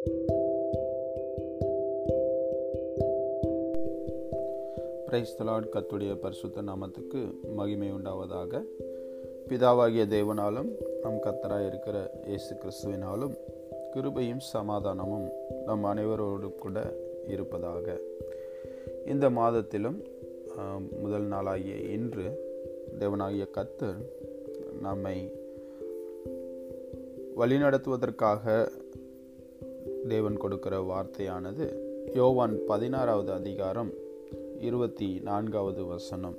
Praise the Lord கத்துடைய பரிசுத்த நாமத்துக்கு மகிமை உண்டாவதாக. பிதாவாகிய தேவனாலும் நம் கத்தராய் இருக்கிற இயேசு கிறிஸ்துவினாலும் கிருபையும் சமாதானமும் நம் அனைவரோடு கூட இருப்பதாக. இந்த மாதத்திலும் முதல் நாளாகிய இன்று தேவனாகிய கத்தர் நம்மை வழிநடத்துவதற்காக தேவன் கொடுக்கிற வார்த்தையானது யோவான் பதினாறாவது அதிகாரம் இருபத்தி நான்காவது வசனம்.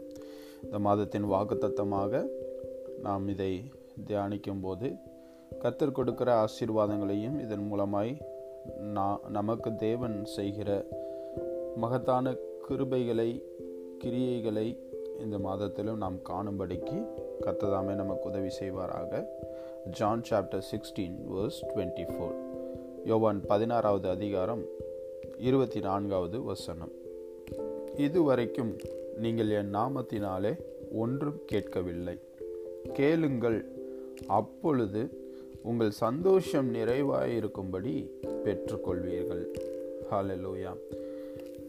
இந்த மாதத்தின் வாக்குத்தத்தமாக நாம் இதை தியானிக்கும் போது கத்தர் கொடுக்கிற ஆசீர்வாதங்களையும் இதன் மூலமாய் நமக்கு தேவன் செய்கிற மகத்தான கிருபைகளை கிரியைகளை இந்த மாதத்திலும் நாம் காணும்படிக்கு கத்ததாமே நமக்கு உதவி செய்வாராக. John chapter sixteen verse twenty four. யோவான் பதினாறாவது அதிகாரம் இருபத்தி நான்காவது வசனம். இதுவரைக்கும் நீங்கள் என் நாமத்தினாலே ஒன்றும் கேட்கவில்லை. கேளுங்கள். அப்பொழுது உங்கள் சந்தோஷம் நிறைவாயிருக்கும்படி பெற்றுக்கொள்வீர்கள். ஹாலலூயா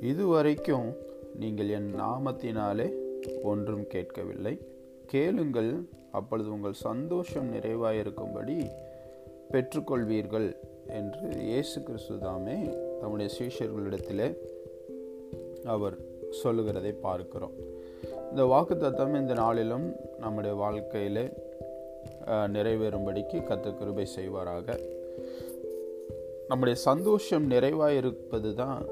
இதுவரைக்கும் நீங்கள் என் நாமத்தினாலே ஒன்றும் கேட்கவில்லை. கேளுங்கள். அப்பொழுது உங்கள் சந்தோஷம் நிறைவாயிருக்கும்படி பெற்றுக்கொள்வீர்கள். என்று இயேசு கிறிஸ்து தாமே தம்முடைய சீஷர்களிடத்தில் அவர் சொல்லுகிறதை பார்க்கிறோம். இந்த வாக்கு தத்துவம் இந்த நாளிலும் நம்முடைய வாழ்க்கையில் நிறைவேறும்படிக்கு கத்து கிருபை செய்வாராக. நம்முடைய சந்தோஷம் நிறைவாக இருப்பது தான்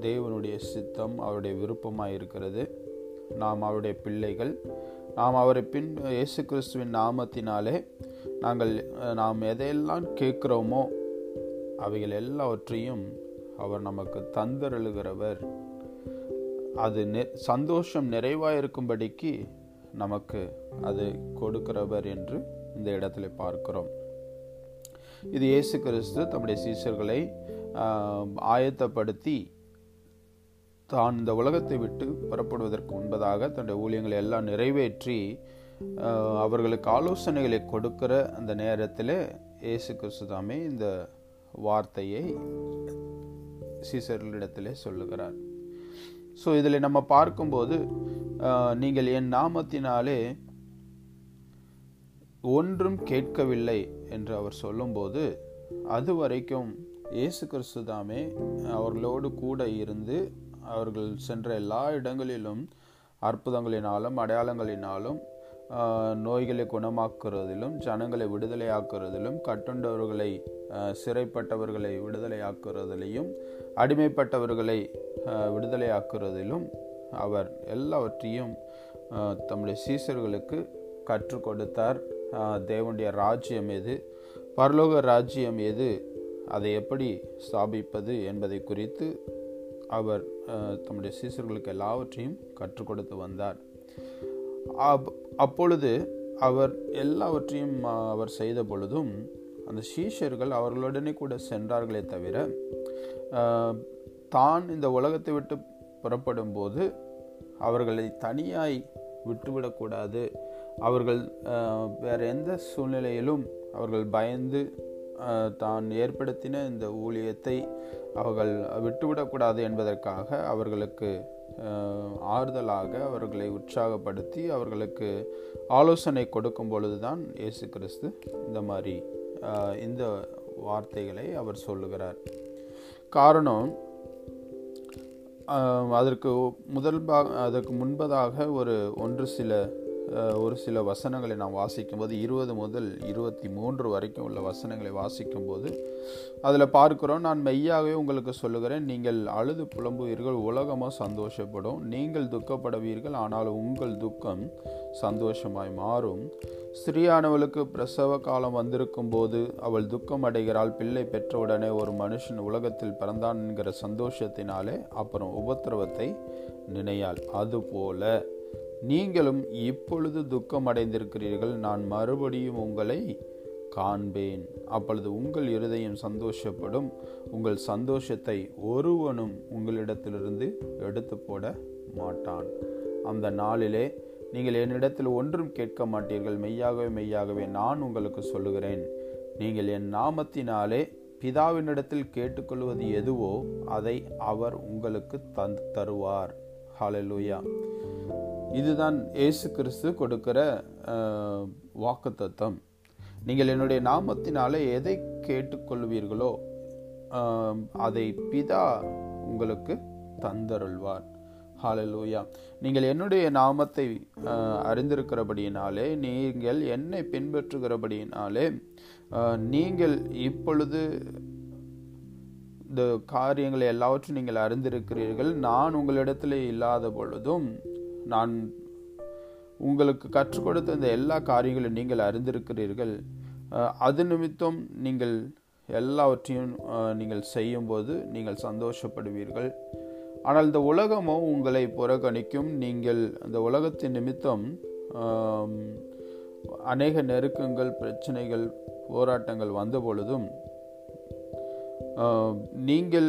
தேவனுடைய சித்தம் அவருடைய விருப்பமாக இருக்கிறது நாம் அவருடைய பிள்ளைகள் நாம் அவரை பின் இயேசு கிறிஸ்துவின் நாமத்தினாலே நாங்கள் நாம் எதையெல்லாம் கேட்குறோமோ அவைகள் எல்லாவற்றையும் அவர் நமக்கு தந்தருளுகிறவர். அது நெ சந்தோஷம் நிறைவாக இருக்கும்படிக்கு நமக்கு அது கொடுக்கிறவர் என்று இந்த இடத்துல பார்க்கிறோம். இது இயேசு கிறிஸ்து தம்முடைய சீசர்களை ஆயத்தப்படுத்தி தான் இந்த உலகத்தை விட்டு புறப்படுவதற்கு முன்பதாக தன்னுடைய ஊழியங்களை எல்லாம் நிறைவேற்றி அவர்களுக்கு ஆலோசனைகளை கொடுக்கிற அந்த நேரத்தில் இயேசு கிறிஸ்துதாமே இந்த வார்த்தையை சீசர்களிடத்திலே சொல்லுகிறார். ஸோ இதில் நம்ம பார்க்கும்போது நீங்கள் என் நாமத்தினாலே ஒன்றும் கேட்கவில்லை என்று அவர் சொல்லும்போது அது வரைக்கும் இயேசு கிறிஸ்துதாமே அவர்களோடு கூட இருந்து அவர்கள் சென்ற எல்லா இடங்களிலும் அற்புதங்களினாலும் அடையாளங்களினாலும் நோய்களை குணமாக்குறதிலும் ஜனங்களை விடுதலையாக்குறதிலும் கட்டுண்டவர்களை சிறைப்பட்டவர்களை விடுதலையாக்குறதிலையும் அடிமைப்பட்டவர்களை விடுதலையாக்குறதிலும் அவர் எல்லாவற்றையும் தம்முடைய சீசர்களுக்கு கற்றுக் கொடுத்தார். தேவனுடைய ராஜ்யம் எது பரலோக ராஜ்யம் எது அதை எப்படி ஸ்தாபிப்பது என்பதை குறித்து அவர் தம்முடைய சீசர்களுக்கு எல்லாவற்றையும் கற்றுக் கொடுத்து வந்தார். அப் அப்பொழுது அவர் எல்லாவற்றையும் அவர் செய்த பொழுதும் அந்த சீஷர்கள் அவர்களுடனே கூட சென்றார்களே தவிர தான் இந்த உலகத்தை விட்டு புறப்படும் போது அவர்களை தனியாய் விட்டுவிடக்கூடாது அவர்கள் வேறு எந்த சூழ்நிலையிலும் அவர்கள் பயந்து தான் ஏற்படுத்தின இந்த ஊழியத்தை அவர்கள் விட்டுவிடக்கூடாது என்பதற்காக அவர்களுக்கு ஆறுதலாக அவர்களை உற்சாகப்படுத்தி அவர்களுக்கு ஆலோசனை கொடுக்கும் பொழுதுதான் இயேசு கிறிஸ்து இந்த மாதிரி இந்த வார்த்தைகளை அவர் சொல்லுகிறார். காரணம் அதற்கு முதல் பா அதற்கு முன்பதாக ஒரு ஒன்று சில ஒரு சில வசனங்களை நாம் வாசிக்கும்போது இருபது முதல் இருபத்தி மூன்று வரைக்கும் உள்ள வசனங்களை வாசிக்கும்போது அதில் பார்க்கிறோம் நான் மெய்யாகவே உங்களுக்கு சொல்லுகிறேன் நீங்கள் அழுது புலம்புவீர்கள் உலகமாக சந்தோஷப்படும். நீங்கள் துக்கப்படுவீர்கள் ஆனால் உங்கள் துக்கம் சந்தோஷமாய் மாறும். ஸ்திரீயானவளுக்கு பிரசவ காலம் வந்திருக்கும் போது அவள் துக்கம் அடைகிறாள். பிள்ளை பெற்றவுடனே ஒரு மனுஷன் உலகத்தில் பிறந்தான் என்கிற சந்தோஷத்தினாலே அப்புறம் உபத்திரவத்தை நினையாள். அதுபோல நீங்களும் இப்பொழுது துக்கம் அடைந்திருக்கிறீர்கள் நான் மறுபடியும் உங்களை காண்பேன். அப்பொழுது உங்கள் இருதயம் சந்தோஷப்படும். உங்கள் சந்தோஷத்தை ஒருவனும் உங்களிடத்திலிருந்து எடுத்து போட மாட்டான். அந்த நாளிலே நீங்கள் என்னிடத்தில் ஒன்றும் கேட்க மாட்டீர்கள். மெய்யாகவே மெய்யாகவே நான் உங்களுக்கு சொல்லுகிறேன். நீங்கள் என் நாமத்தினாலே பிதாவினிடத்தில் கேட்டுக்கொள்வது எதுவோ அதை அவர் உங்களுக்கு தந் தருவார். ஹalleluya இதுதான் இயேசு கிறிஸ்து கொடுக்கிற வாக்கு தத்துவம் நீங்கள் என்னுடைய நாமத்தினாலே எதை கேட்டுக்கொள்வீர்களோ அதை பிதா உங்களுக்கு தந்தருள்வார். ஹாலலூயா நீங்கள் என்னுடைய நாமத்தை அறிந்திருக்கிறபடியினாலே நீங்கள் என்னை பின்பற்றுகிறபடியினாலே நீங்கள் இப்பொழுது இந்த காரியங்களை எல்லாவற்றையும் நீங்கள் அறிந்திருக்கிறீர்கள். நான் உங்களிடத்தில் இல்லாத பொழுதும் நான் உங்களுக்கு கற்றுக் கொடுத்த இந்த எல்லா காரியங்களையும் நீங்கள் அறிந்திருக்கிறீர்கள். அது நிமித்தம் நீங்கள் எல்லாவற்றையும் நீங்கள் செய்யும்போது நீங்கள் சந்தோஷப்படுவீர்கள். ஆனால் இந்த உலகமோ உங்களை புறக்கணிக்கும். நீங்கள் அந்த உலகத்தின் நிமித்தம் அநேக நெருக்கங்கள் பிரச்சனைகள் போராட்டங்கள் வந்த பொழுதும் நீங்கள்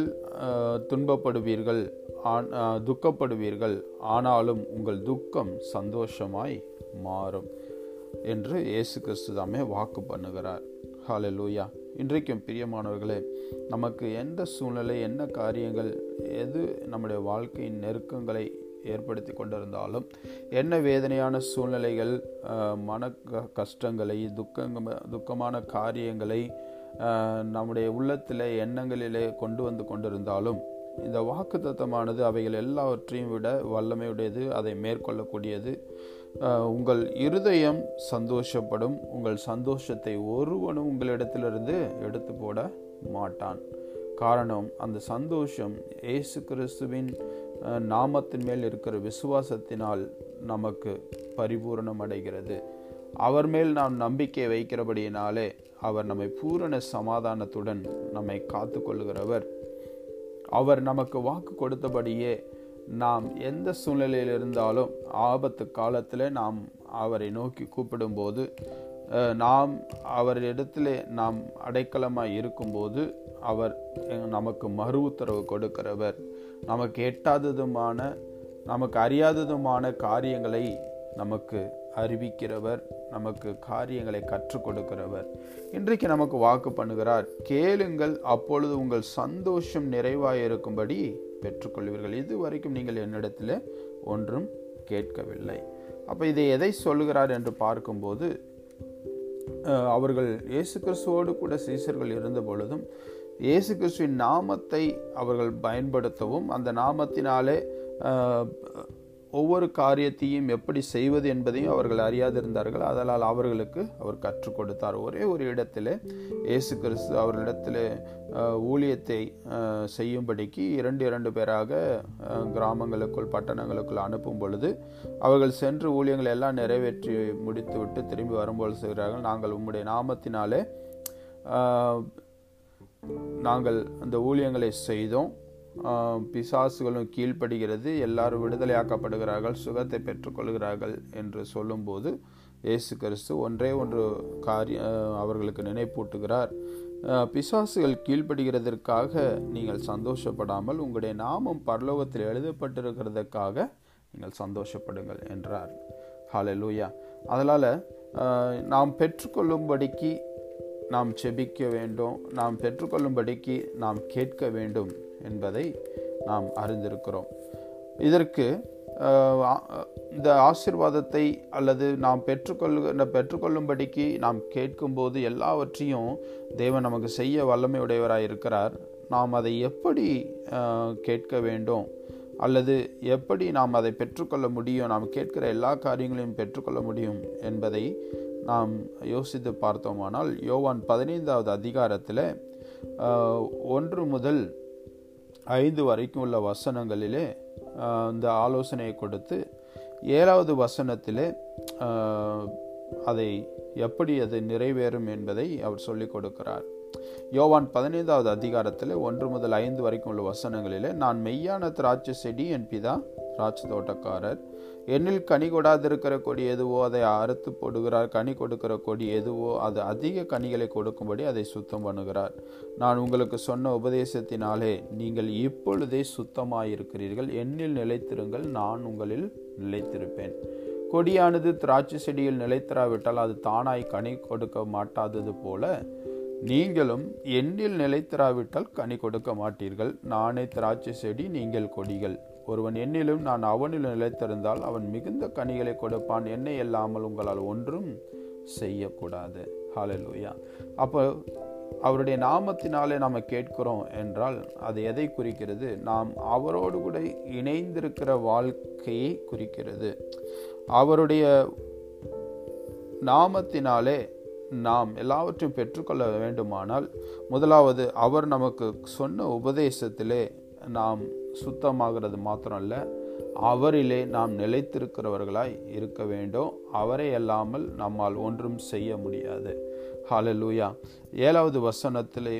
துன்பப்படுவீர்கள் ஆன்- துக்கப்படுவீர்கள் ஆனாலும் உங்கள் துக்கம் சந்தோஷமாய் மாறும் என்று இயேசு கிறிஸ்து தாமே வாக்கு பண்ணுகிறார். ஹalleluya இன்றைக்கும் பிரியமானவர்களே நமக்கு எந்த சூழ்நிலை என்ன காரியங்கள் எது நம்முடைய வாழ்க்கையின் நெருக்கங்களை ஏற்படுத்தி கொண்டிருந்தாலும் என்ன வேதனையான சூழ்நிலைகள் மன க- கஷ்டங்களை துக்கங்க துக்கமான காரியங்களை நம்முடைய உள்ளத்தில் எண்ணங்களிலே கொண்டு வந்து கொண்டிருந்தாலும் இந்த வாக்குத்தத்தமானது அவைகள் எல்லாவற்றையும் விட வல்லமையுடையது அதை மேற்கொள்ளக்கூடியது. உங்கள் இருதயம் சந்தோஷப்படும் உங்கள் சந்தோஷத்தை ஒருவனும் உங்களிடத்திலிருந்து எடுத்து போட மாட்டான். காரணம் அந்த சந்தோஷம் இயேசு கிறிஸ்துவின் நாமத்தின் மேல் இருக்கிற விசுவாசத்தினால் நமக்கு பரிபூரணம் அடைகிறது அவர் மேல் நாம் நம்பிக்கை வைக்கிறபடியினாலே அவர் நம்மை பூரண சமாதானத்துடன் நம்மை காத்து கொள்கிறவர் அவர் நமக்கு வாக்கு கொடுத்தபடியே நாம் எந்த சூழ்நிலையில் இருந்தாலும் ஆபத்து காலத்தில் நாம் அவரை நோக்கி கூப்பிடும்போது நாம் நாம் அவரிடத்திலே நாம் அடைக்கலமாக இருக்கும்போது அவர் நமக்கு மறு உத்தரவு கொடுக்கிறவர். நமக்கு எட்டாததுமான நமக்கு அறியாததுமான காரியங்களை நமக்கு அறிவிக்கிறவர் நமக்கு காரியங்களை கற்றுக் கொடுக்கிறவர் இன்றைக்கு நமக்கு வாக்கு பண்ணுகிறார் கேளுங்கள் அப்பொழுது உங்கள் சந்தோஷம் நிறைவாயிருக்கும்படி பெற்றுக்கொள்வீர்கள். இது வரைக்கும் நீங்கள் என்னிடத்தில் ஒன்றும் கேட்கவில்லை. அப்போ இதை எதை சொல்லுகிறார் என்று பார்க்கும்போது அவர்கள் இயேசு கிறிஸ்துவோடு கூட சீசர்கள் இருந்த பொழுதும் இயேசு கிறிஸ்துவின் நாமத்தை அவர்கள் பயன்படுத்தவும் அந்த நாமத்தினாலே ஒவ்வொரு காரியத்தையும் எப்படி செய்வது என்பதையும் அவர்கள் அறியாதிருந்தார்கள். அதனால் அவர்களுக்கு அவர் கற்றுக் கொடுத்தார். ஒரே ஒரு இடத்திலே இயேசு கிறிஸ்து அவர்களிடத்தில் ஊழியத்தை செய்யும்படிக்கு இரண்டு இரண்டு பேராக கிராமங்களுக்குள் பட்டணங்களுக்குள் அனுப்பும் பொழுது அவர்கள் சென்று ஊழியங்களை எல்லாம் நிறைவேற்றி முடித்துவிட்டு திரும்பி வரும்போது சொல்கிறார்கள் நாங்கள் உம்முடைய நாமத்தினாலே நாங்கள் அந்த ஊழியங்களை செய்தோம். பிசாசுகளும் கீழ்ப்படுகிறது. எல்லாரும் விடுதலையாக்கப்படுகிறார்கள் சுகத்தை பெற்றுக்கொள்கிறார்கள் என்று சொல்லும்போது இயேசு கிறிஸ்து ஒன்றே ஒன்று காரிய அவர்களுக்கு நினைப்பூட்டுகிறார். பிசாசுகள் கீழ்ப்படுகிறதற்காக நீங்கள் சந்தோஷப்படாமல் உங்களுடைய நாமம் பரலோகத்தில் எழுதப்பட்டிருக்கிறதுக்காக நீங்கள் சந்தோஷப்படுங்கள் என்றார். ஹalleluya அதனால் நாம் பெற்றுக்கொள்ளும்படிக்கு நாம் செபிக்க வேண்டும். நாம் பெற்றுக்கொள்ளும்படிக்கு நாம் கேட்க வேண்டும். என்பதை நாம் அறிந்திருக்கிறோம். இதற்கு இந்த ஆசீர்வாதத்தை அல்லது நாம் பெற்றுக்கொள்கிற பெற்றுக்கொள்ளும்படிக்கு நாம் கேட்கும்போது எல்லாவற்றையும் தேவன் நமக்கு செய்ய வல்லமையுடையவராக இருக்கிறார். நாம் அதை எப்படி கேட்க வேண்டும்? அல்லது எப்படி நாம் அதை பெற்றுக்கொள்ள முடியும்? நாம் கேட்கிற எல்லா காரியங்களையும் பெற்றுக்கொள்ள முடியும் என்பதை நாம் யோசித்து பார்த்தோமானால் யோவான் பதினைந்தாவது அதிகாரத்தில் ஒன்று முதல் ஐந்து வரைக்கும் உள்ள வசனங்களிலே இந்த ஆலோசனையை கொடுத்து ஏழாவது வசனத்திலே அதை எப்படி அது நிறைவேறும் என்பதை அவர் சொல்லிக் கொடுக்கிறார். யோவான் பதினைந்தாவது அதிகாரத்தில் ஒன்று முதல் ஐந்து வரைக்கும் உள்ள வசனங்களிலே நான் மெய்யான திராட்சை செடி என் பிதா திராட்சை தோட்டக்காரர் என்னில் கனி கொடாதிருக்கிற கொடி எதுவோ அதை அறுத்து போடுகிறார். கனி கொடுக்கிற கொடி எதுவோ அது அதிக கனிகளை கொடுக்கும்படி அதை சுத்தம் பண்ணுகிறார். நான் உங்களுக்கு சொன்ன உபதேசத்தினாலே நீங்கள் இப்பொழுதே சுத்தமாயிருக்கிறீர்கள். என்னில் நிலைத்திருங்கள் நான் உங்களில் நிலைத்திருப்பேன். கொடியானது திராட்சை செடியில் நிலைத்திராவிட்டால் அது தானாய் கனி கொடுக்க மாட்டாதது போல நீங்களும் எண்ணில் நிலைத்திராவிட்டால் கனி கொடுக்க மாட்டீர்கள். நானே திராட்சை செடி நீங்கள் கொடிகள். ஒருவன் என்னிலும் நான் அவனிலும் நிலைத்திருந்தால் அவன் மிகுந்த கனிகளை கொடுப்பான். என்னை இல்லாமல் உங்களால் ஒன்றும் செய்யக்கூடாது. ஹாலலூயா அப்போ அவருடைய நாமத்தினாலே நாம் கேட்கிறோம் என்றால் அது எதை குறிக்கிறது? நாம் அவரோடு கூட இணைந்திருக்கிற வாழ்க்கையை குறிக்கிறது. அவருடைய நாமத்தினாலே நாம் எல்லாவற்றையும் பெற்றுக்கொள்ள வேண்டுமானால் முதலாவது அவர் நமக்கு சொன்ன உபதேசத்திலே நாம் சுத்தமாகிறது அல்ல அவரிலே நாம் நிலைத்திருக்கிறவர்களாய் இருக்க வேண்டும். அவரை அல்லாமல் நம்மால் ஒன்றும் செய்ய முடியாது. ஹாலலூயா ஏழாவது வசனத்திலே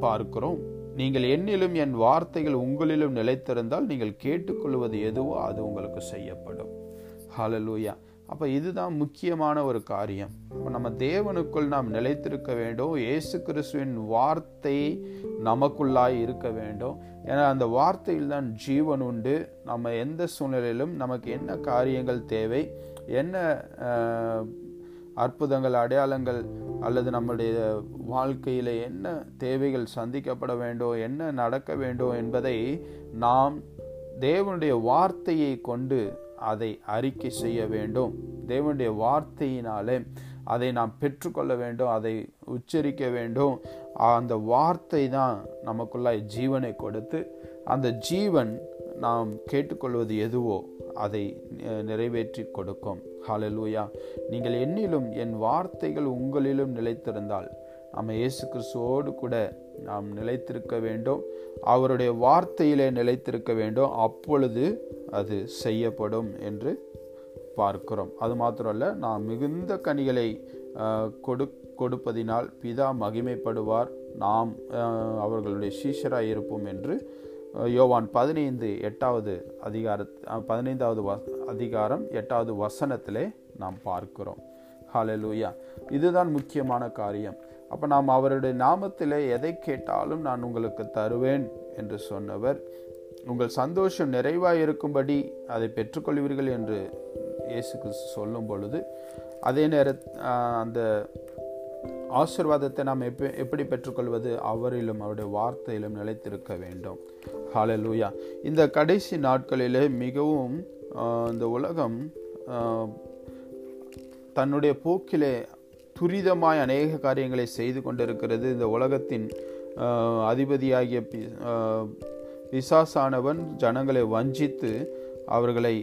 பார்க்கிறோம். நீங்கள் என்னிலும் என் வார்த்தைகள் உங்களிலும் நிலைத்திருந்தால் நீங்கள் கேட்டுக்கொள்வது எதுவோ அது உங்களுக்கு செய்யப்படும். ஹாலலூயா அப்போ இதுதான் முக்கியமான ஒரு காரியம். அப்போ நம்ம தேவனுக்குள் நாம் நிலைத்திருக்க வேண்டும். இயேசு கிறிஸ்துவின் வார்த்தை நமக்குள்ளாய் இருக்க வேண்டும். ஏன்னா அந்த வார்த்தையில் தான் ஜீவன் உண்டு. நம்ம எந்த சூழ்நிலையிலும் நமக்கு என்ன காரியங்கள் தேவை என்ன அற்புதங்கள் அடையாளங்கள் அல்லது நம்முடைய வாழ்க்கையில் என்ன தேவைகள் சந்திக்கப்பட வேண்டும் என்ன நடக்க வேண்டும் என்பதை நாம் தேவனுடைய வார்த்தையை கொண்டு அதை அறிக்கை செய்ய வேண்டும். தேவனுடைய வார்த்தையினாலே அதை நாம் பெற்றுக்கொள்ள வேண்டும் அதை உச்சரிக்க வேண்டும். அந்த வார்த்தை தான் நமக்குள்ளாய் ஜீவனை கொடுத்து அந்த ஜீவன் நாம் கேட்டுக்கொள்வது எதுவோ அதை நிறைவேற்றி கொடுக்கும். ஹாலலூயா நீங்கள் என்னிலும் என் வார்த்தைகள் உங்களிலும் நிலைத்திருந்தால் நம்ம இயேசு கிறிஸ்துவோடு கூட நாம் நிலைத்திருக்க வேண்டும். அவருடைய வார்த்தையிலே நிலைத்திருக்க வேண்டும். அப்பொழுது அது செய்யப்படும் என்று பார்க்கிறோம். அது மாத்திரமல்ல நாம் மிகுந்த கனிகளை கொடு கொடுப்பதினால் பிதா மகிமைப்படுவார். நாம் அவர்களுடைய சீஷராக இருப்போம் என்று யோவான் பதினைந்து எட்டாவது அதிகார பதினைந்தாவது வ அதிகாரம் எட்டாவது வசனத்திலே நாம் பார்க்கிறோம். ஹalleluya. இதுதான் முக்கியமான காரியம். அப்போ நாம் அவருடைய நாமத்தில் எதை கேட்டாலும் நான் உங்களுக்கு தருவேன் என்று சொன்னவர். உங்கள் சந்தோஷம் நிறைவாக இருக்கும்படி அதை பெற்றுக்கொள்வீர்கள் என்று இயேசு கிறிஸ்து சொல்லும் பொழுது அதே நேர அந்த ஆசிர்வாதத்தை நாம் எப்ப எப்படி பெற்றுக்கொள்வது? அவரிலும் அவருடைய வார்த்தையிலும் நிலைத்திருக்க வேண்டும். ஹாலலூயா இந்த கடைசி நாட்களிலே மிகவும் இந்த உலகம் தன்னுடைய போக்கிலே துரிதமாய் அநேக காரியங்களை செய்து கொண்டிருக்கிறது. இந்த உலகத்தின் அதிபதியாகிய பிசாசானவன் ஜனங்களை வஞ்சித்து அவர்களை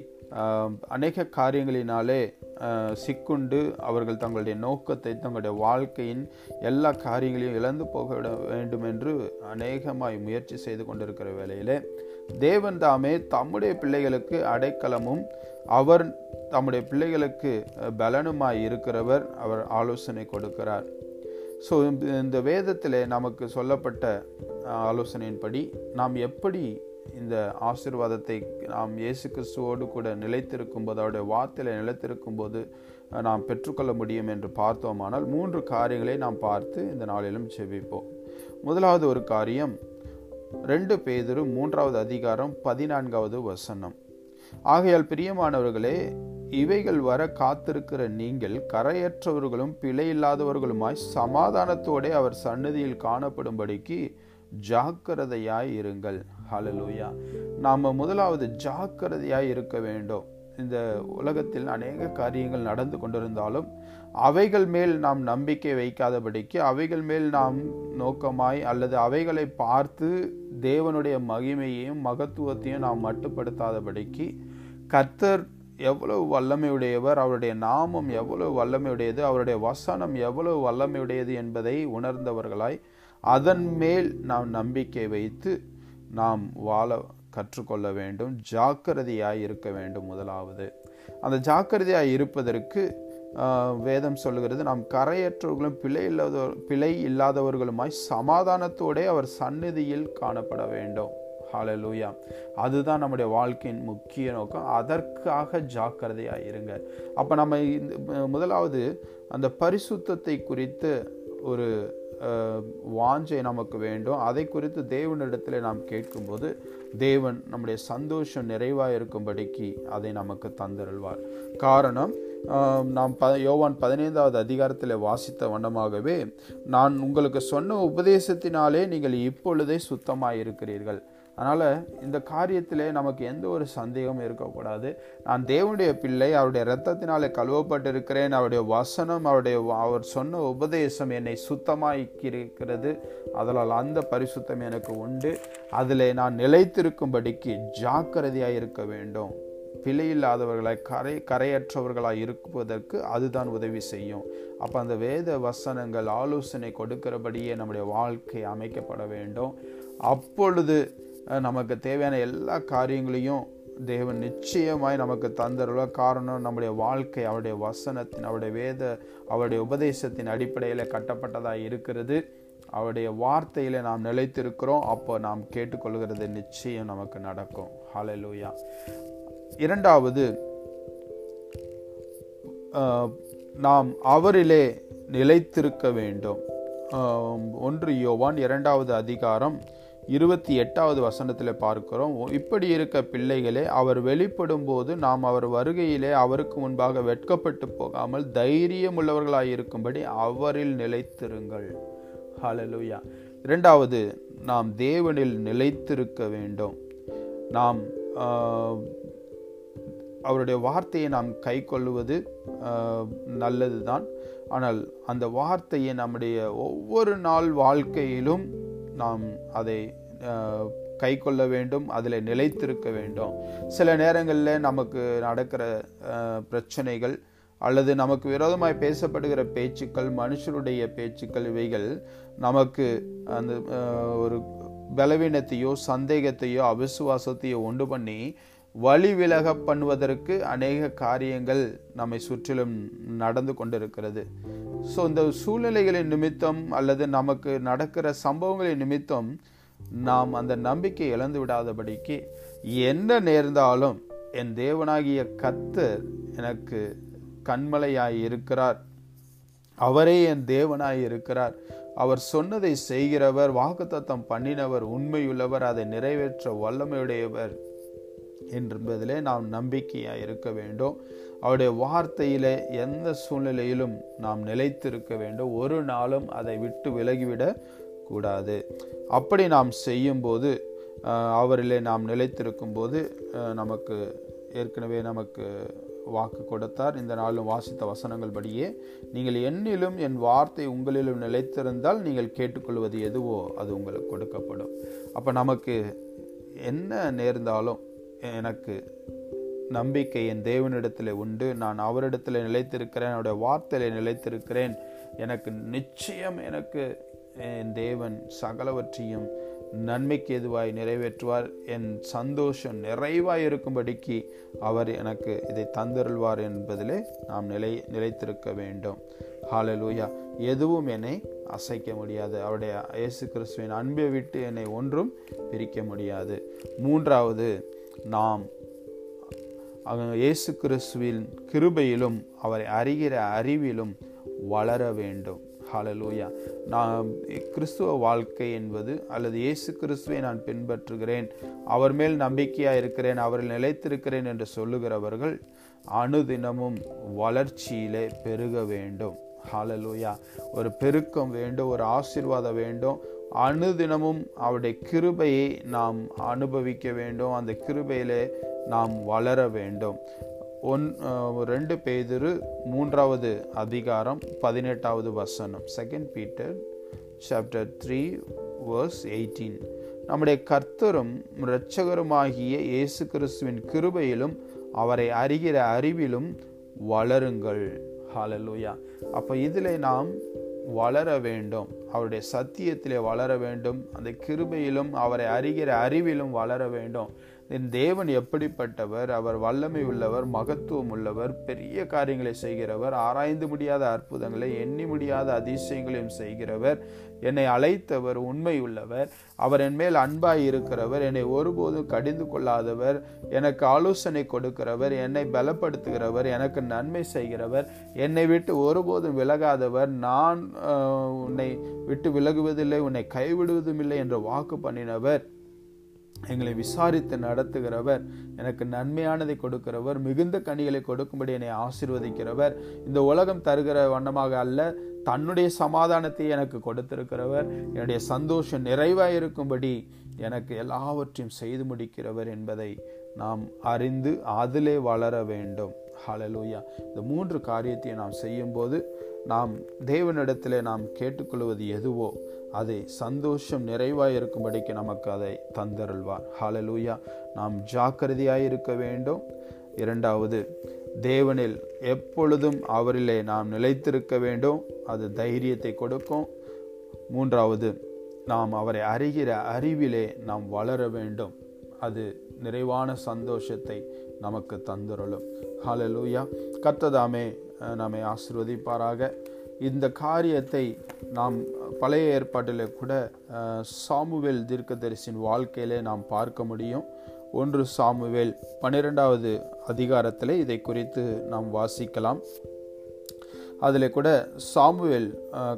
அநேக காரியங்களினாலே சிக்குண்டு அவர்கள் தங்களுடைய நோக்கத்தை தங்களுடைய வாழ்க்கையின் எல்லா காரியங்களையும் இழந்து போக வேண்டும் என்று அநேகமாய் முயற்சி செய்து கொண்டிருக்கிற வேளையிலே தேவன் தாமே தம்முடைய பிள்ளைகளுக்கு அடைக்கலமும் அவர் தம்முடைய பிள்ளைகளுக்கு பலனுமாய் இருக்கிறவர் அவர் ஆலோசனை கொடுக்கிறார். ஸோ இந்த வேதத்தில் நமக்கு சொல்லப்பட்ட ஆலோசனையின்படி நாம் எப்படி இந்த ஆசிர்வாதத்தை நாம் இயேசு கிறிஸ்துவோடு கூட நிலைத்திருக்கும் போது அவருடைய வார்த்தையில் நிலைத்திருக்கும் போது நாம் பெற்றுக்கொள்ள முடியும் என்று பார்த்தோமானால் மூன்று காரியங்களை நாம் பார்த்து இந்த நாளிலும் செவிப்போம் முதலாவது ஒரு காரியம் ரெண்டு பேதரு மூன்றாவது அதிகாரம் பதினான்காவது வசனம். ஆகையால் பிரியமானவர்களே இவைகள் வர காத்திருக்கிற நீங்கள் கரையற்றவர்களும் பிழை இல்லாதவர்களுமாய் சமாதானத்தோടെ அவர் சன்னதியில் காணப்படும்படிக்கு ஜாக்கிரதையாய் இருங்கள். ஹலலூயா நாம் முதலாவது ஜாக்கிரதையாய் இருக்க வேண்டும். இந்த உலகத்தில் அநேக காரியங்கள் நடந்து கொண்டிருந்தாலும் அவைகள் மேல் நாம் நம்பிக்கை வைக்காதபடிக்கு அவைகள் மேல் நாம் நோக்கமாய் அல்லது அவைகளை பார்த்து தேவனுடைய மகிமையையும் மகத்துவத்தையும் நாம் மட்டுப்படுத்தாதபடிக்கு கர்த்தர் எவ்வளவு வல்லமையுடையவர் அவருடைய நாமம் எவ்வளவு வல்லமையுடையது அவருடைய வசனம் எவ்வளவு வல்லமையுடையது என்பதை உணர்ந்தவர்களாய் அதன் மேல் நாம் நம்பிக்கை வைத்து நாம் வாழ கற்றுக்கொள்ள வேண்டும். ஜாக்கிரதையாய் இருக்க வேண்டும் முதலாவது. அந்த ஜாக்கிரதையாய் இருப்பதற்கு வேதம் சொல்லுகிறது நாம் கரையற்றவர்களும் பிழை இல்லாத பிழை இல்லாதவர்களுமாய் சமாதானத்தோடே அவர் சந்நிதியில் காணப்பட வேண்டும். ஹாலலூயா அதுதான் நம்முடைய வாழ்க்கையின் முக்கிய நோக்கம். அதற்காக ஜாக்கிரதையாக இருங்க. அப்போ நம்ம இந்த முதலாவது அந்த பரிசுத்தத்தை குறித்து ஒரு வாஞ்சை நமக்கு வேண்டும். அதை குறித்து தேவனிடத்தில் நாம் கேட்கும்போது தேவன் நம்முடைய சந்தோஷம் நிறைவாக இருக்கும்படிக்கு அதை நமக்கு தந்தருள்வார். காரணம் நாம் ப யோவான் பதினைந்தாவது அதிகாரத்தில் வாசித்த வண்ணமாகவே நான் உங்களுக்கு சொன்ன உபதேசத்தினாலே நீங்கள் இப்பொழுதே சுத்தமாக இருக்கிறீர்கள் அதனால் இந்த காரியத்திலே நமக்கு எந்த ஒரு சந்தேகமும் இருக்கக்கூடாது. நான் தேவனுடைய பிள்ளை அவருடைய இரத்தத்தினாலே கழுவப்பட்டிருக்கிறேன் அவருடைய வசனம் அவருடைய அவர் சொன்ன உபதேசம் என்னை சுத்தமாக்கியிருக்கிறது. அதனால் அந்த பரிசுத்தம் எனக்கு உண்டு. அதில் நான் நிலைத்திருக்கும்படிக்கு ஜாக்கிரதையாக இருக்க வேண்டும். பிழையில்லாதவர்களாய் கரை கரையற்றவர்களாய் இருப்பதற்கு அதுதான் உதவி செய்யும். அப்போ அந்த வேத வசனங்கள் ஆலோசனை கொடுக்கிறபடியே நம்முடைய வாழ்க்கை அமைக்கப்பட வேண்டும். அப்பொழுது நமக்கு தேவையான எல்லா காரியங்களையும் தேவன் நிச்சயமாய் நமக்கு தந்தருள காரணம் நம்முடைய வாழ்க்கை அவருடைய வசனத்தின் அவருடைய வேத அவருடைய உபதேசத்தின் அடிப்படையில் கட்டப்பட்டதாக இருக்கிறது. அவருடைய வார்த்தையில் நாம் நிலைத்திருக்கிறோம். அப்போ நாம் கேட்டுக்கொள்கிறது நிச்சயம் நமக்கு நடக்கும். ஹலலூயா இரண்டாவது நாம் அவரிலே நிலைத்திருக்க வேண்டும். ஒன்று யோவான் இரண்டாவது அதிகாரம் இருபத்தி எட்டாவது வசனத்தில் பார்க்கிறோம். இப்படி இருக்க பிள்ளைகளே அவர் வெளிப்படும் போது நாம் அவர் வருகையிலே அவருக்கு முன்பாக வெட்கப்பட்டு போகாமல் தைரியம் இருக்கும்படி அவரில் நிலைத்திருங்கள். ஹலலுயா இரண்டாவது நாம் தேவனில் நிலைத்திருக்க வேண்டும். நாம் அவருடைய வார்த்தையை நாம் கை கொள்வது நல்லது தான் ஆனால் அந்த வார்த்தையை நம்முடைய ஒவ்வொரு நாள் வாழ்க்கையிலும் நாம் அதை கை கொள்ள வேண்டும் அதில் நிலைத்திருக்க வேண்டும். சில நேரங்களில் நமக்கு நடக்கிற பிரச்சனைகள் அல்லது நமக்கு விரோதமாய் பேசப்படுகிற பேச்சுக்கள் மனுஷருடைய பேச்சுக்கள் இவைகள் நமக்கு அந்த ஒரு பலவீனத்தையோ சந்தேகத்தையோ அவிசுவாசத்தையோ உண்டு பண்ணி வழி விலக பண்ணுவதற்கு அநேக காரியங்கள் நம்மை சுற்றிலும் நடந்து கொண்டிருக்கிறது. ஸோ இந்த சூழ்நிலைகளின் நிமித்தம் அல்லது நமக்கு நடக்கிற சம்பவங்களின் நிமித்தம் நாம் அந்த நம்பிக்கை இழந்து விடாதபடிக்கு என்ன நேர்ந்தாலும் என் தேவனாகிய கத்தர் எனக்கு கண்மலையாய் இருக்கிறார். அவரே என் தேவனாய் இருக்கிறார். அவர் சொன்னதை செய்கிறவர் வாக்குத்தத்தம் பண்ணினவர் உண்மையுள்ளவர் அதை நிறைவேற்ற வல்லமையுடையவர் என்பதிலே நாம் நம்பிக்கையாக இருக்க வேண்டும். அவருடைய வார்த்தையிலே எந்த சூழ்நிலையிலும் நாம் நிலைத்திருக்க வேண்டும். ஒரு நாளும் அதை விட்டு விலகிவிட கூடாது. அப்படி நாம் செய்யும்போது அவரிலே நாம் நிலைத்திருக்கும் போது நமக்கு ஏற்கனவே நமக்கு வாக்கு கொடுத்தார். இந்த நாளும் வாசித்த வசனங்கள் படியே நீங்கள் என்னிலும் என் வார்த்தை உங்களிலும் நிலைத்திருந்தால் நீங்கள் கேட்டுக்கொள்வது எதுவோ அது உங்களுக்கு கொடுக்கப்படும். அப்போ நமக்கு என்ன நேர்ந்தாலும் எனக்கு நம்பிக்கை என் தேவனிடத்தில் உண்டு. நான் அவரிடத்தில் நிலைத்திருக்கிறேன் அவருடைய வார்த்தையில் நிலைத்திருக்கிறேன். எனக்கு நிச்சயம் எனக்கு என் தேவன் சகலவற்றையும் நன்மைக்கு எதுவாய் நிறைவேற்றுவார். என் சந்தோஷம் நிறைவாய் இருக்கும்படிக்கு அவர் எனக்கு இதை தந்தருள்வார் என்பதிலே நாம் நிலை நிலைத்திருக்க வேண்டும். ஹாலலூயா எதுவும் என்னை அசைக்க முடியாது. அவருடைய இயேசு கிறிஸ்துவின் அன்பை விட்டு என்னை ஒன்றும் பிரிக்க முடியாது. மூன்றாவது நாம் இயேசு கிறிஸ்துவின் கிருபையிலும் அவரை அறிகிற அறிவிலும் வளர வேண்டும். ஹாலலூயா நான் கிறிஸ்துவ வாழ்க்கை என்பது அல்லது இயேசு கிறிஸ்துவை நான் பின்பற்றுகிறேன் அவர் மேல் நம்பிக்கையாக இருக்கிறேன் அவரில் நிலைத்திருக்கிறேன் என்று சொல்லுகிறவர்கள் அணுதினமும் வளர்ச்சியிலே பெருக வேண்டும். ஹாலலூயா ஒரு பெருக்கம் வேண்டும் ஒரு ஆசிர்வாதம் வேண்டும் அணுதினமும் அவருடைய கிருபையை நாம் அனுபவிக்க வேண்டும். அந்த கிருபையிலே நாம் வளர வேண்டும். ஒன் ரெண்டு பேதிரு மூன்றாவது அதிகாரம் பதினெட்டாவது வசனம். Second Peter chapter three verse eighteen நம்முடைய கர்த்தரும் இரட்சகருமாகிய இயேசு கிறிஸ்துவின் கிருபையிலும் அவரை அறிகிற அறிவிலும் வளருங்கள். ஹாலலூயா அப்போ இதில் நாம் வளர வேண்டும். அவருடைய சத்தியத்திலே வளர வேண்டும். அந்த கிருபையிலும் அவரை அறிகிற அறிவிலும் வளர வேண்டும். என் தேவன் எப்படிப்பட்டவர்? அவர் வல்லமை உள்ளவர் மகத்துவம் உள்ளவர் பெரிய காரியங்களை செய்கிறவர் ஆராய்ந்து முடியாத அற்புதங்களை எண்ணி முடியாத அதிசயங்களையும் செய்கிறவர். என்னை அழைத்தவர் உண்மை உள்ளவர் அவர் என்மேல் அன்பாய் இருக்கிறவர் என்னை ஒருபோதும் கடிந்து கொள்ளாதவர். எனக்கு ஆலோசனை கொடுக்கிறவர் என்னை பலப்படுத்துகிறவர் எனக்கு நன்மை செய்கிறவர். என்னை விட்டு ஒருபோதும் விலகாதவர். நான் உன்னை விட்டு விலகுவதில்லை உன்னை கைவிடுவதும் இல்லை என்று வாக்கு பண்ணினவர். எங்களை விசாரித்து நடத்துகிறவர். எனக்கு நன்மையானதை கொடுக்கிறவர். மிகுந்த கனிகளை கொடுக்கும்படி என்னை ஆசிர்வதிக்கிறவர். இந்த உலகம் தருகிற வண்ணமாக அல்ல. தன்னுடைய சமாதானத்தை எனக்கு கொடுத்திருக்கிறவர் என்னுடைய சந்தோஷம் நிறைவாக இருக்கும்படி எனக்கு எல்லாவற்றையும் செய்து முடிக்கிறவர் என்பதை நாம் அறிந்து அதிலே வளர வேண்டும். ஹலலூயா இந்த மூன்று காரியத்தை நாம் செய்யும்போது நாம் தேவனிடத்தில் நாம் கேட்டுக்கொள்வது எதுவோ அதை சந்தோஷம் நிறைவாக இருக்கும்படிக்கு நமக்கு அதை தந்தருள்வார். ஹலலூயா நாம் ஜாக்கிரதையாக இருக்க வேண்டும். இரண்டாவது தேவனில் எப்பொழுதும் அவரிலே நாம் நிலைத்திருக்க வேண்டும். அது தைரியத்தை கொடுக்கும். மூன்றாவது நாம் அவரை அறிகிற அறிவிலே நாம் வளர வேண்டும். அது நிறைவான சந்தோஷத்தை நமக்கு தந்துருளும். ஹலலூயா கத்ததாமே நம்மை ஆசிர்வதிப்பாராக. இந்த காரியத்தை நாம் பழைய ஏற்பாட்டில் கூட சாமுவேல் தீர்க்கதரிசின் வாழ்க்கையிலே நாம் பார்க்க முடியும். ஒன்று சாமுவேல் பன்னிரெண்டாவது அதிகாரத்தில் இதை குறித்து நாம் வாசிக்கலாம். அதில் கூட சாமுவேல்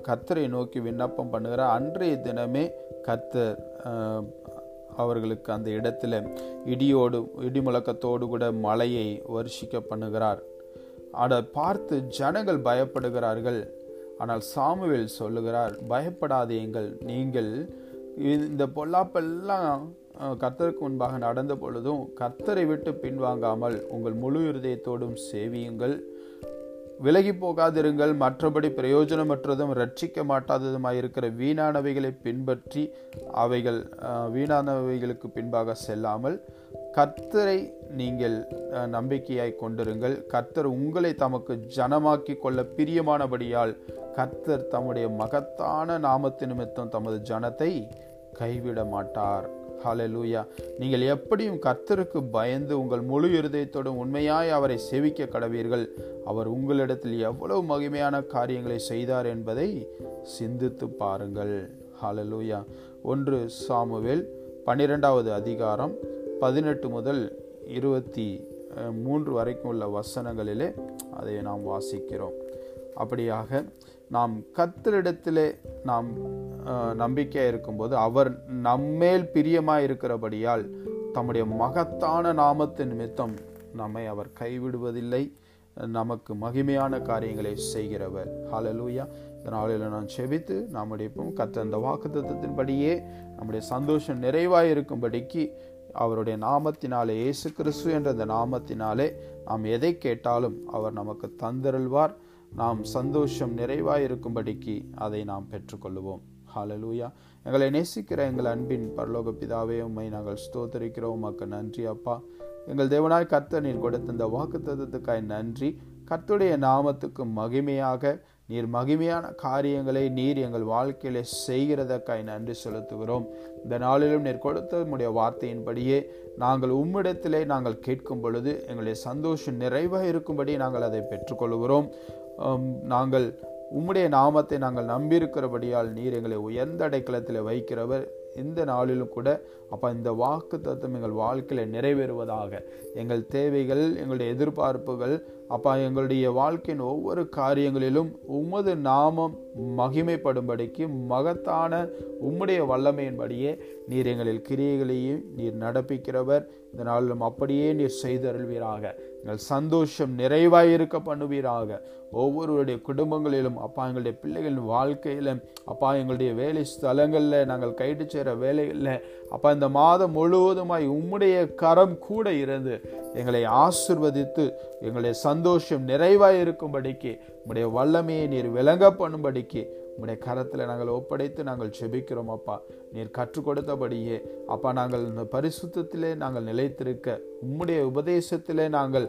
கத்தரை நோக்கி விண்ணப்பம் பண்ணுகிற அன்றைய தினமே கத்தர் அவர்களுக்கு அந்த இடத்துல இடியோடு இடி முழக்கத்தோடு கூட மலையை வருஷிக்க பண்ணுகிறார். அதை பார்த்து ஜனங்கள் பயப்படுகிறார்கள். ஆனால் சாமுவேல் சொல்லுகிறார் பயப்படாதீங்கள் நீங்கள் இந்த பொல்லாப்பெல்லாம் கர்த்தருக்கு முன்பாக நடந்த பொழுதும் கர்த்தரை விட்டு பின்வாங்காமல் உங்கள் முழு இருதயத்தோடும் சேவியுங்கள். விலகி போகாதிருங்கள். மற்றபடி பிரயோஜனமற்றதும் ரட்சிக்க மாட்டாததுமாயிருக்கிற வீணானவைகளை பின்பற்றி அவைகள் வீணானவைகளுக்கு பின்பாக செல்லாமல் கர்த்தரை நீங்கள் நம்பிக்கையாய் கொண்டிருங்கள். கர்த்தர் உங்களை தமக்கு ஜனமாக்கி கொள்ள பிரியமானபடியால் கர்த்தர் தம்முடைய மகத்தான நாமத்து நிமித்தம் தமது ஜனத்தை கைவிட மாட்டார் ஹலலூயா நீங்கள் எப்படியும் கர்த்தருக்கு பயந்து உங்கள் முழு இருதயத்தோடும் உண்மையாய் அவரை செவிக்க கடவீர்கள். அவர் உங்களிடத்தில் எவ்வளவு மகிமையான காரியங்களை செய்தார் என்பதை சிந்தித்து பாருங்கள். ஹலலூயா ஒன்று சாமுவேல் பன்னிரெண்டாவது அதிகாரம் பதினெட்டு முதல் இருபத்தி மூன்று வரைக்கும் உள்ள வசனங்களிலே அதை நாம் வாசிக்கிறோம். அப்படியாக நாம் கத்தரிடத்திலே நாம் நம்பிக்கையாக இருக்கும்போது அவர் நம்மேல் பிரியமாக இருக்கிறபடியால் தம்முடைய மகத்தான நாமத்தின் நிமித்தம் நம்மை அவர் கைவிடுவதில்லை. நமக்கு மகிமையான காரியங்களை செய்கிறவர். ஹலலூயா இந்த நாளில் நான் செபித்து நம்முடைய கத்த அந்த வாக்கு தத்துவத்தின்படியே நம்முடைய சந்தோஷம் நிறைவாக இருக்கும்படிக்கு அவருடைய நாமத்தினாலே இயேசு கிறிஸ்து என்ற அந்த நாமத்தினாலே நாம் எதை கேட்டாலும் அவர் நமக்கு தந்தருள்வார். நாம் சந்தோஷம் நிறைவாக இருக்கும்படிக்கு அதை நாம் பெற்றுக்கொள்வோம் ஹாலலூயா எங்களை நேசிக்கிற எங்கள் அன்பின் பரலோக பிதாவே உம்மை நாங்கள் ஸ்தோத்தரிக்கிறோம். உமக்கு நன்றி அப்பா. எங்கள் தேவனாய் கர்த்தர் நீர் கொடுத்த இந்த வாக்கு தத்துவத்துக்காய் நன்றி. கர்த்துடைய நாமத்துக்கு மகிமையாக நீர் மகிமையான காரியங்களை நீர் எங்கள் வாழ்க்கையில செய்கிறதற்காய் நன்றி செலுத்துகிறோம். இந்த நாளிலும் நீர் கொடுத்த உடைய வார்த்தையின்படியே நாங்கள் உம்மிடத்திலே நாங்கள் கேட்கும் பொழுது எங்களுடைய சந்தோஷம் நிறைவாக இருக்கும்படி நாங்கள் அதை பெற்றுக்கொள்கிறோம் நாங்கள் உம்முடைய நாமத்தை நாங்கள் நம்பியிருக்கிறபடியால் நீர் எங்களை உயர்ந்த அடைக்கலத்தில் வைக்கிறவர். இந்த நாளிலும் கூட அப்போ இந்த வாக்கு தத்துவம் எங்கள் வாழ்க்கையில் நிறைவேறுவதாக. எங்கள் தேவைகள் எங்களுடைய எதிர்பார்ப்புகள் அப்பா எங்களுடைய வாழ்க்கையின் ஒவ்வொரு காரியங்களிலும் உமது நாமம் மகிமைப்படும்படிக்கு மகத்தான உம்முடைய வல்லமையின்படியே நீர் எங்களில் கிரியைகளையும் நீர் நடப்பிக்கிறவர். இந்த நாளிலும் அப்படியே நீர் செய்தருள்வீராக. எங்கள் சந்தோஷம் நிறைவாக இருக்க பண்ணுவீராக. ஒவ்வொருவருடைய குடும்பங்களிலும் அப்பா எங்களுடைய பிள்ளைகளின் வாழ்க்கையிலும் அப்பா எங்களுடைய வேலை ஸ்தலங்களில் நாங்கள் கைட்டு சேர வேலைகளில் அப்பா இந்த மாதம் முழுவதுமாய் உம்முடைய கரம் கூட இருந்து எங்களை ஆசிர்வதித்து எங்களுடைய சந்தோஷம் நிறைவாய் இருக்கும்படிக்கு உம்முடைய வல்லமையை நீர் விளங்க பண்ணும்படிக்கு உங்களுடைய கரத்தில் நாங்கள் ஒப்படைத்து நாங்கள் செபிக்கிறோம் அப்பா. நீர் கற்றுக் கொடுத்தபடியே அப்பா நாங்கள் இந்த பரிசுத்திலே நாங்கள் நிலைத்திருக்க உம்முடைய உபதேசத்திலே நாங்கள்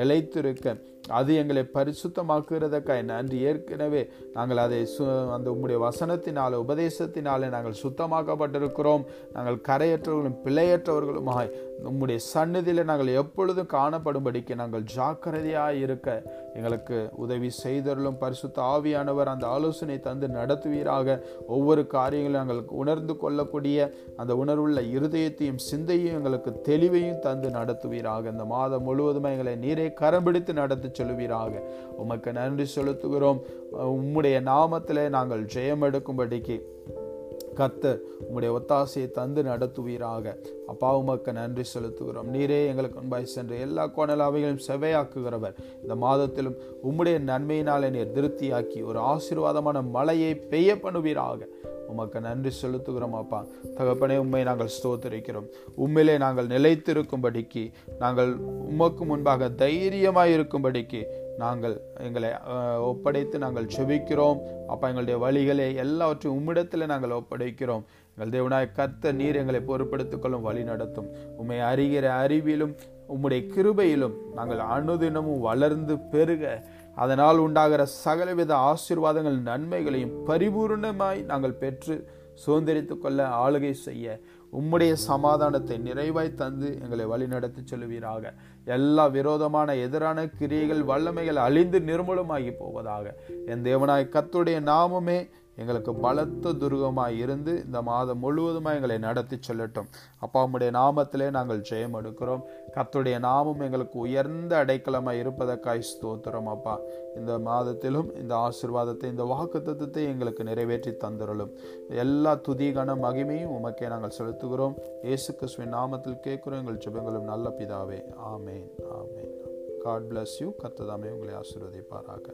நிலைத்திருக்க அது எங்களை பரிசுத்தமாக்குறதற்காக நன்றி. ஏற்கனவே நாங்கள் அதை சு அந்த உம்முடைய வசனத்தினால உபதேசத்தினாலே நாங்கள் சுத்தமாக்கப்பட்டிருக்கிறோம். நாங்கள் கரையற்றவர்களும் பிழையற்றவர்களுமாய் உம்முடைய சன்னதியில் நாங்கள் எப்பொழுதும் காணப்படும்படிக்கு நாங்கள் ஜாக்கிரதையாக இருக்க எங்களுக்கு உதவி செய்தருளும் பரிசுத்த ஆவியானவர் அந்த ஆலோசனை தந்து நடத்துவீராக. ஒவ்வொரு காரியங்களும் நாங்கள் உணர்ந்து கொள்ளக்கூடிய அந்த உணர்வுள்ள இருதயத்தையும் சிந்தையும் எங்களுக்கு தெளிவையும் தந்து நடத்துவீராக. இந்த மாதம் முழுவதும் எங்களை நீரை கரம்பிடித்து நடத்தி சொல்லுவீராக. உமக்கு நன்றி செலுத்துகிறோம். உம்முடைய நாமத்திலே நாங்கள் ஜெயம் எடுக்கும்படிக்கு கத்தர் உம்முடைய ஒத்தாசையை தந்து நடத்துவீராக. அப்பா உமக்கு நன்றி செலுத்துகிறோம். நீரே எங்களுக்கு அன்பாய் சென்று எல்லா கோணலாவைகளையும் செவையாக்குகிறவர். இந்த மாதத்திலும் உம்முடைய நன்மையினால் நீர் திருப்தியாக்கி ஒரு ஆசீர்வாதமான மழையை பெய்ய பண்ணுவீராக. உமக்கு நன்றி செலுத்துகிறோம் அப்பா. தகப்பனே உண்மை நாங்கள் ஸ்தோத்தரிக்கிறோம். உண்மையிலே நாங்கள் நிலைத்திருக்கும்படிக்கு நாங்கள் உமக்கு முன்பாக தைரியமாக இருக்கும்படிக்கு நாங்கள் எங்களை ஒப்படைத்து நாங்கள் செபிக்கிறோம். அப்பா எங்களுடைய வழிகளை எல்லாவற்றையும் உம்மிடத்தில் நாங்கள் ஒப்படைக்கிறோம். எங்கள் தேவனாய் கத்த நீர் எங்களை பொறுப்படுத்திக் கொள்ளும் வழி நடத்தும். உண்மை அறிகிற அறிவிலும் உம்முடைய கிருபையிலும் நாங்கள் அனுதினமும் வளர்ந்து பெருக. அதனால் உண்டாகிற சகலவித ஆசீர்வாதங்கள் நன்மைகளையும் பரிபூர்ணமாய் நாங்கள் பெற்று சுதந்திரித்துக் கொள்ள ஆளுகை செய்ய. உம்முடைய சமாதானத்தை நிறைவாய் தந்து எங்களை வழிநடத்தி சொல்லுவீராக. எல்லா விரோதமான எதிரான கிரியைகள் வல்லமைகள் அழிந்து நிர்மூலமாகி போவதாக. என் தேவனாய் கத்துடைய நாமமே எங்களுக்கு பலத்த துருகமாய் இருந்து இந்த மாதம் முழுவதுமாக எங்களை நடத்தி செல்லட்டும். அப்பா உம்முடைய நாமத்திலே நாங்கள் ஜெயம் எடுக்கிறோம். கத்துடைய நாமம் எங்களுக்கு உயர்ந்த அடைக்கலமாக இருப்பதற்காய் ஸ்தோத்திரம் அப்பா. இந்த மாதத்திலும் இந்த ஆசிர்வாதத்தை இந்த வாக்கு தத்துவத்தை எங்களுக்கு நிறைவேற்றி தந்துடலும் எல்லா துதிகன மகிமையும் உமக்கே நாங்கள் செலுத்துகிறோம். இயேசு கிறிஸ்துவின் நாமத்தில் கேட்குறோம். எங்கள் ஜெபங்களும் நல்ல பிதாவே. ஆமேன் ஆமேன். காட் பிளஸ் யூ கத்ததாமே உங்களை ஆசீர்வதிப்பாராக.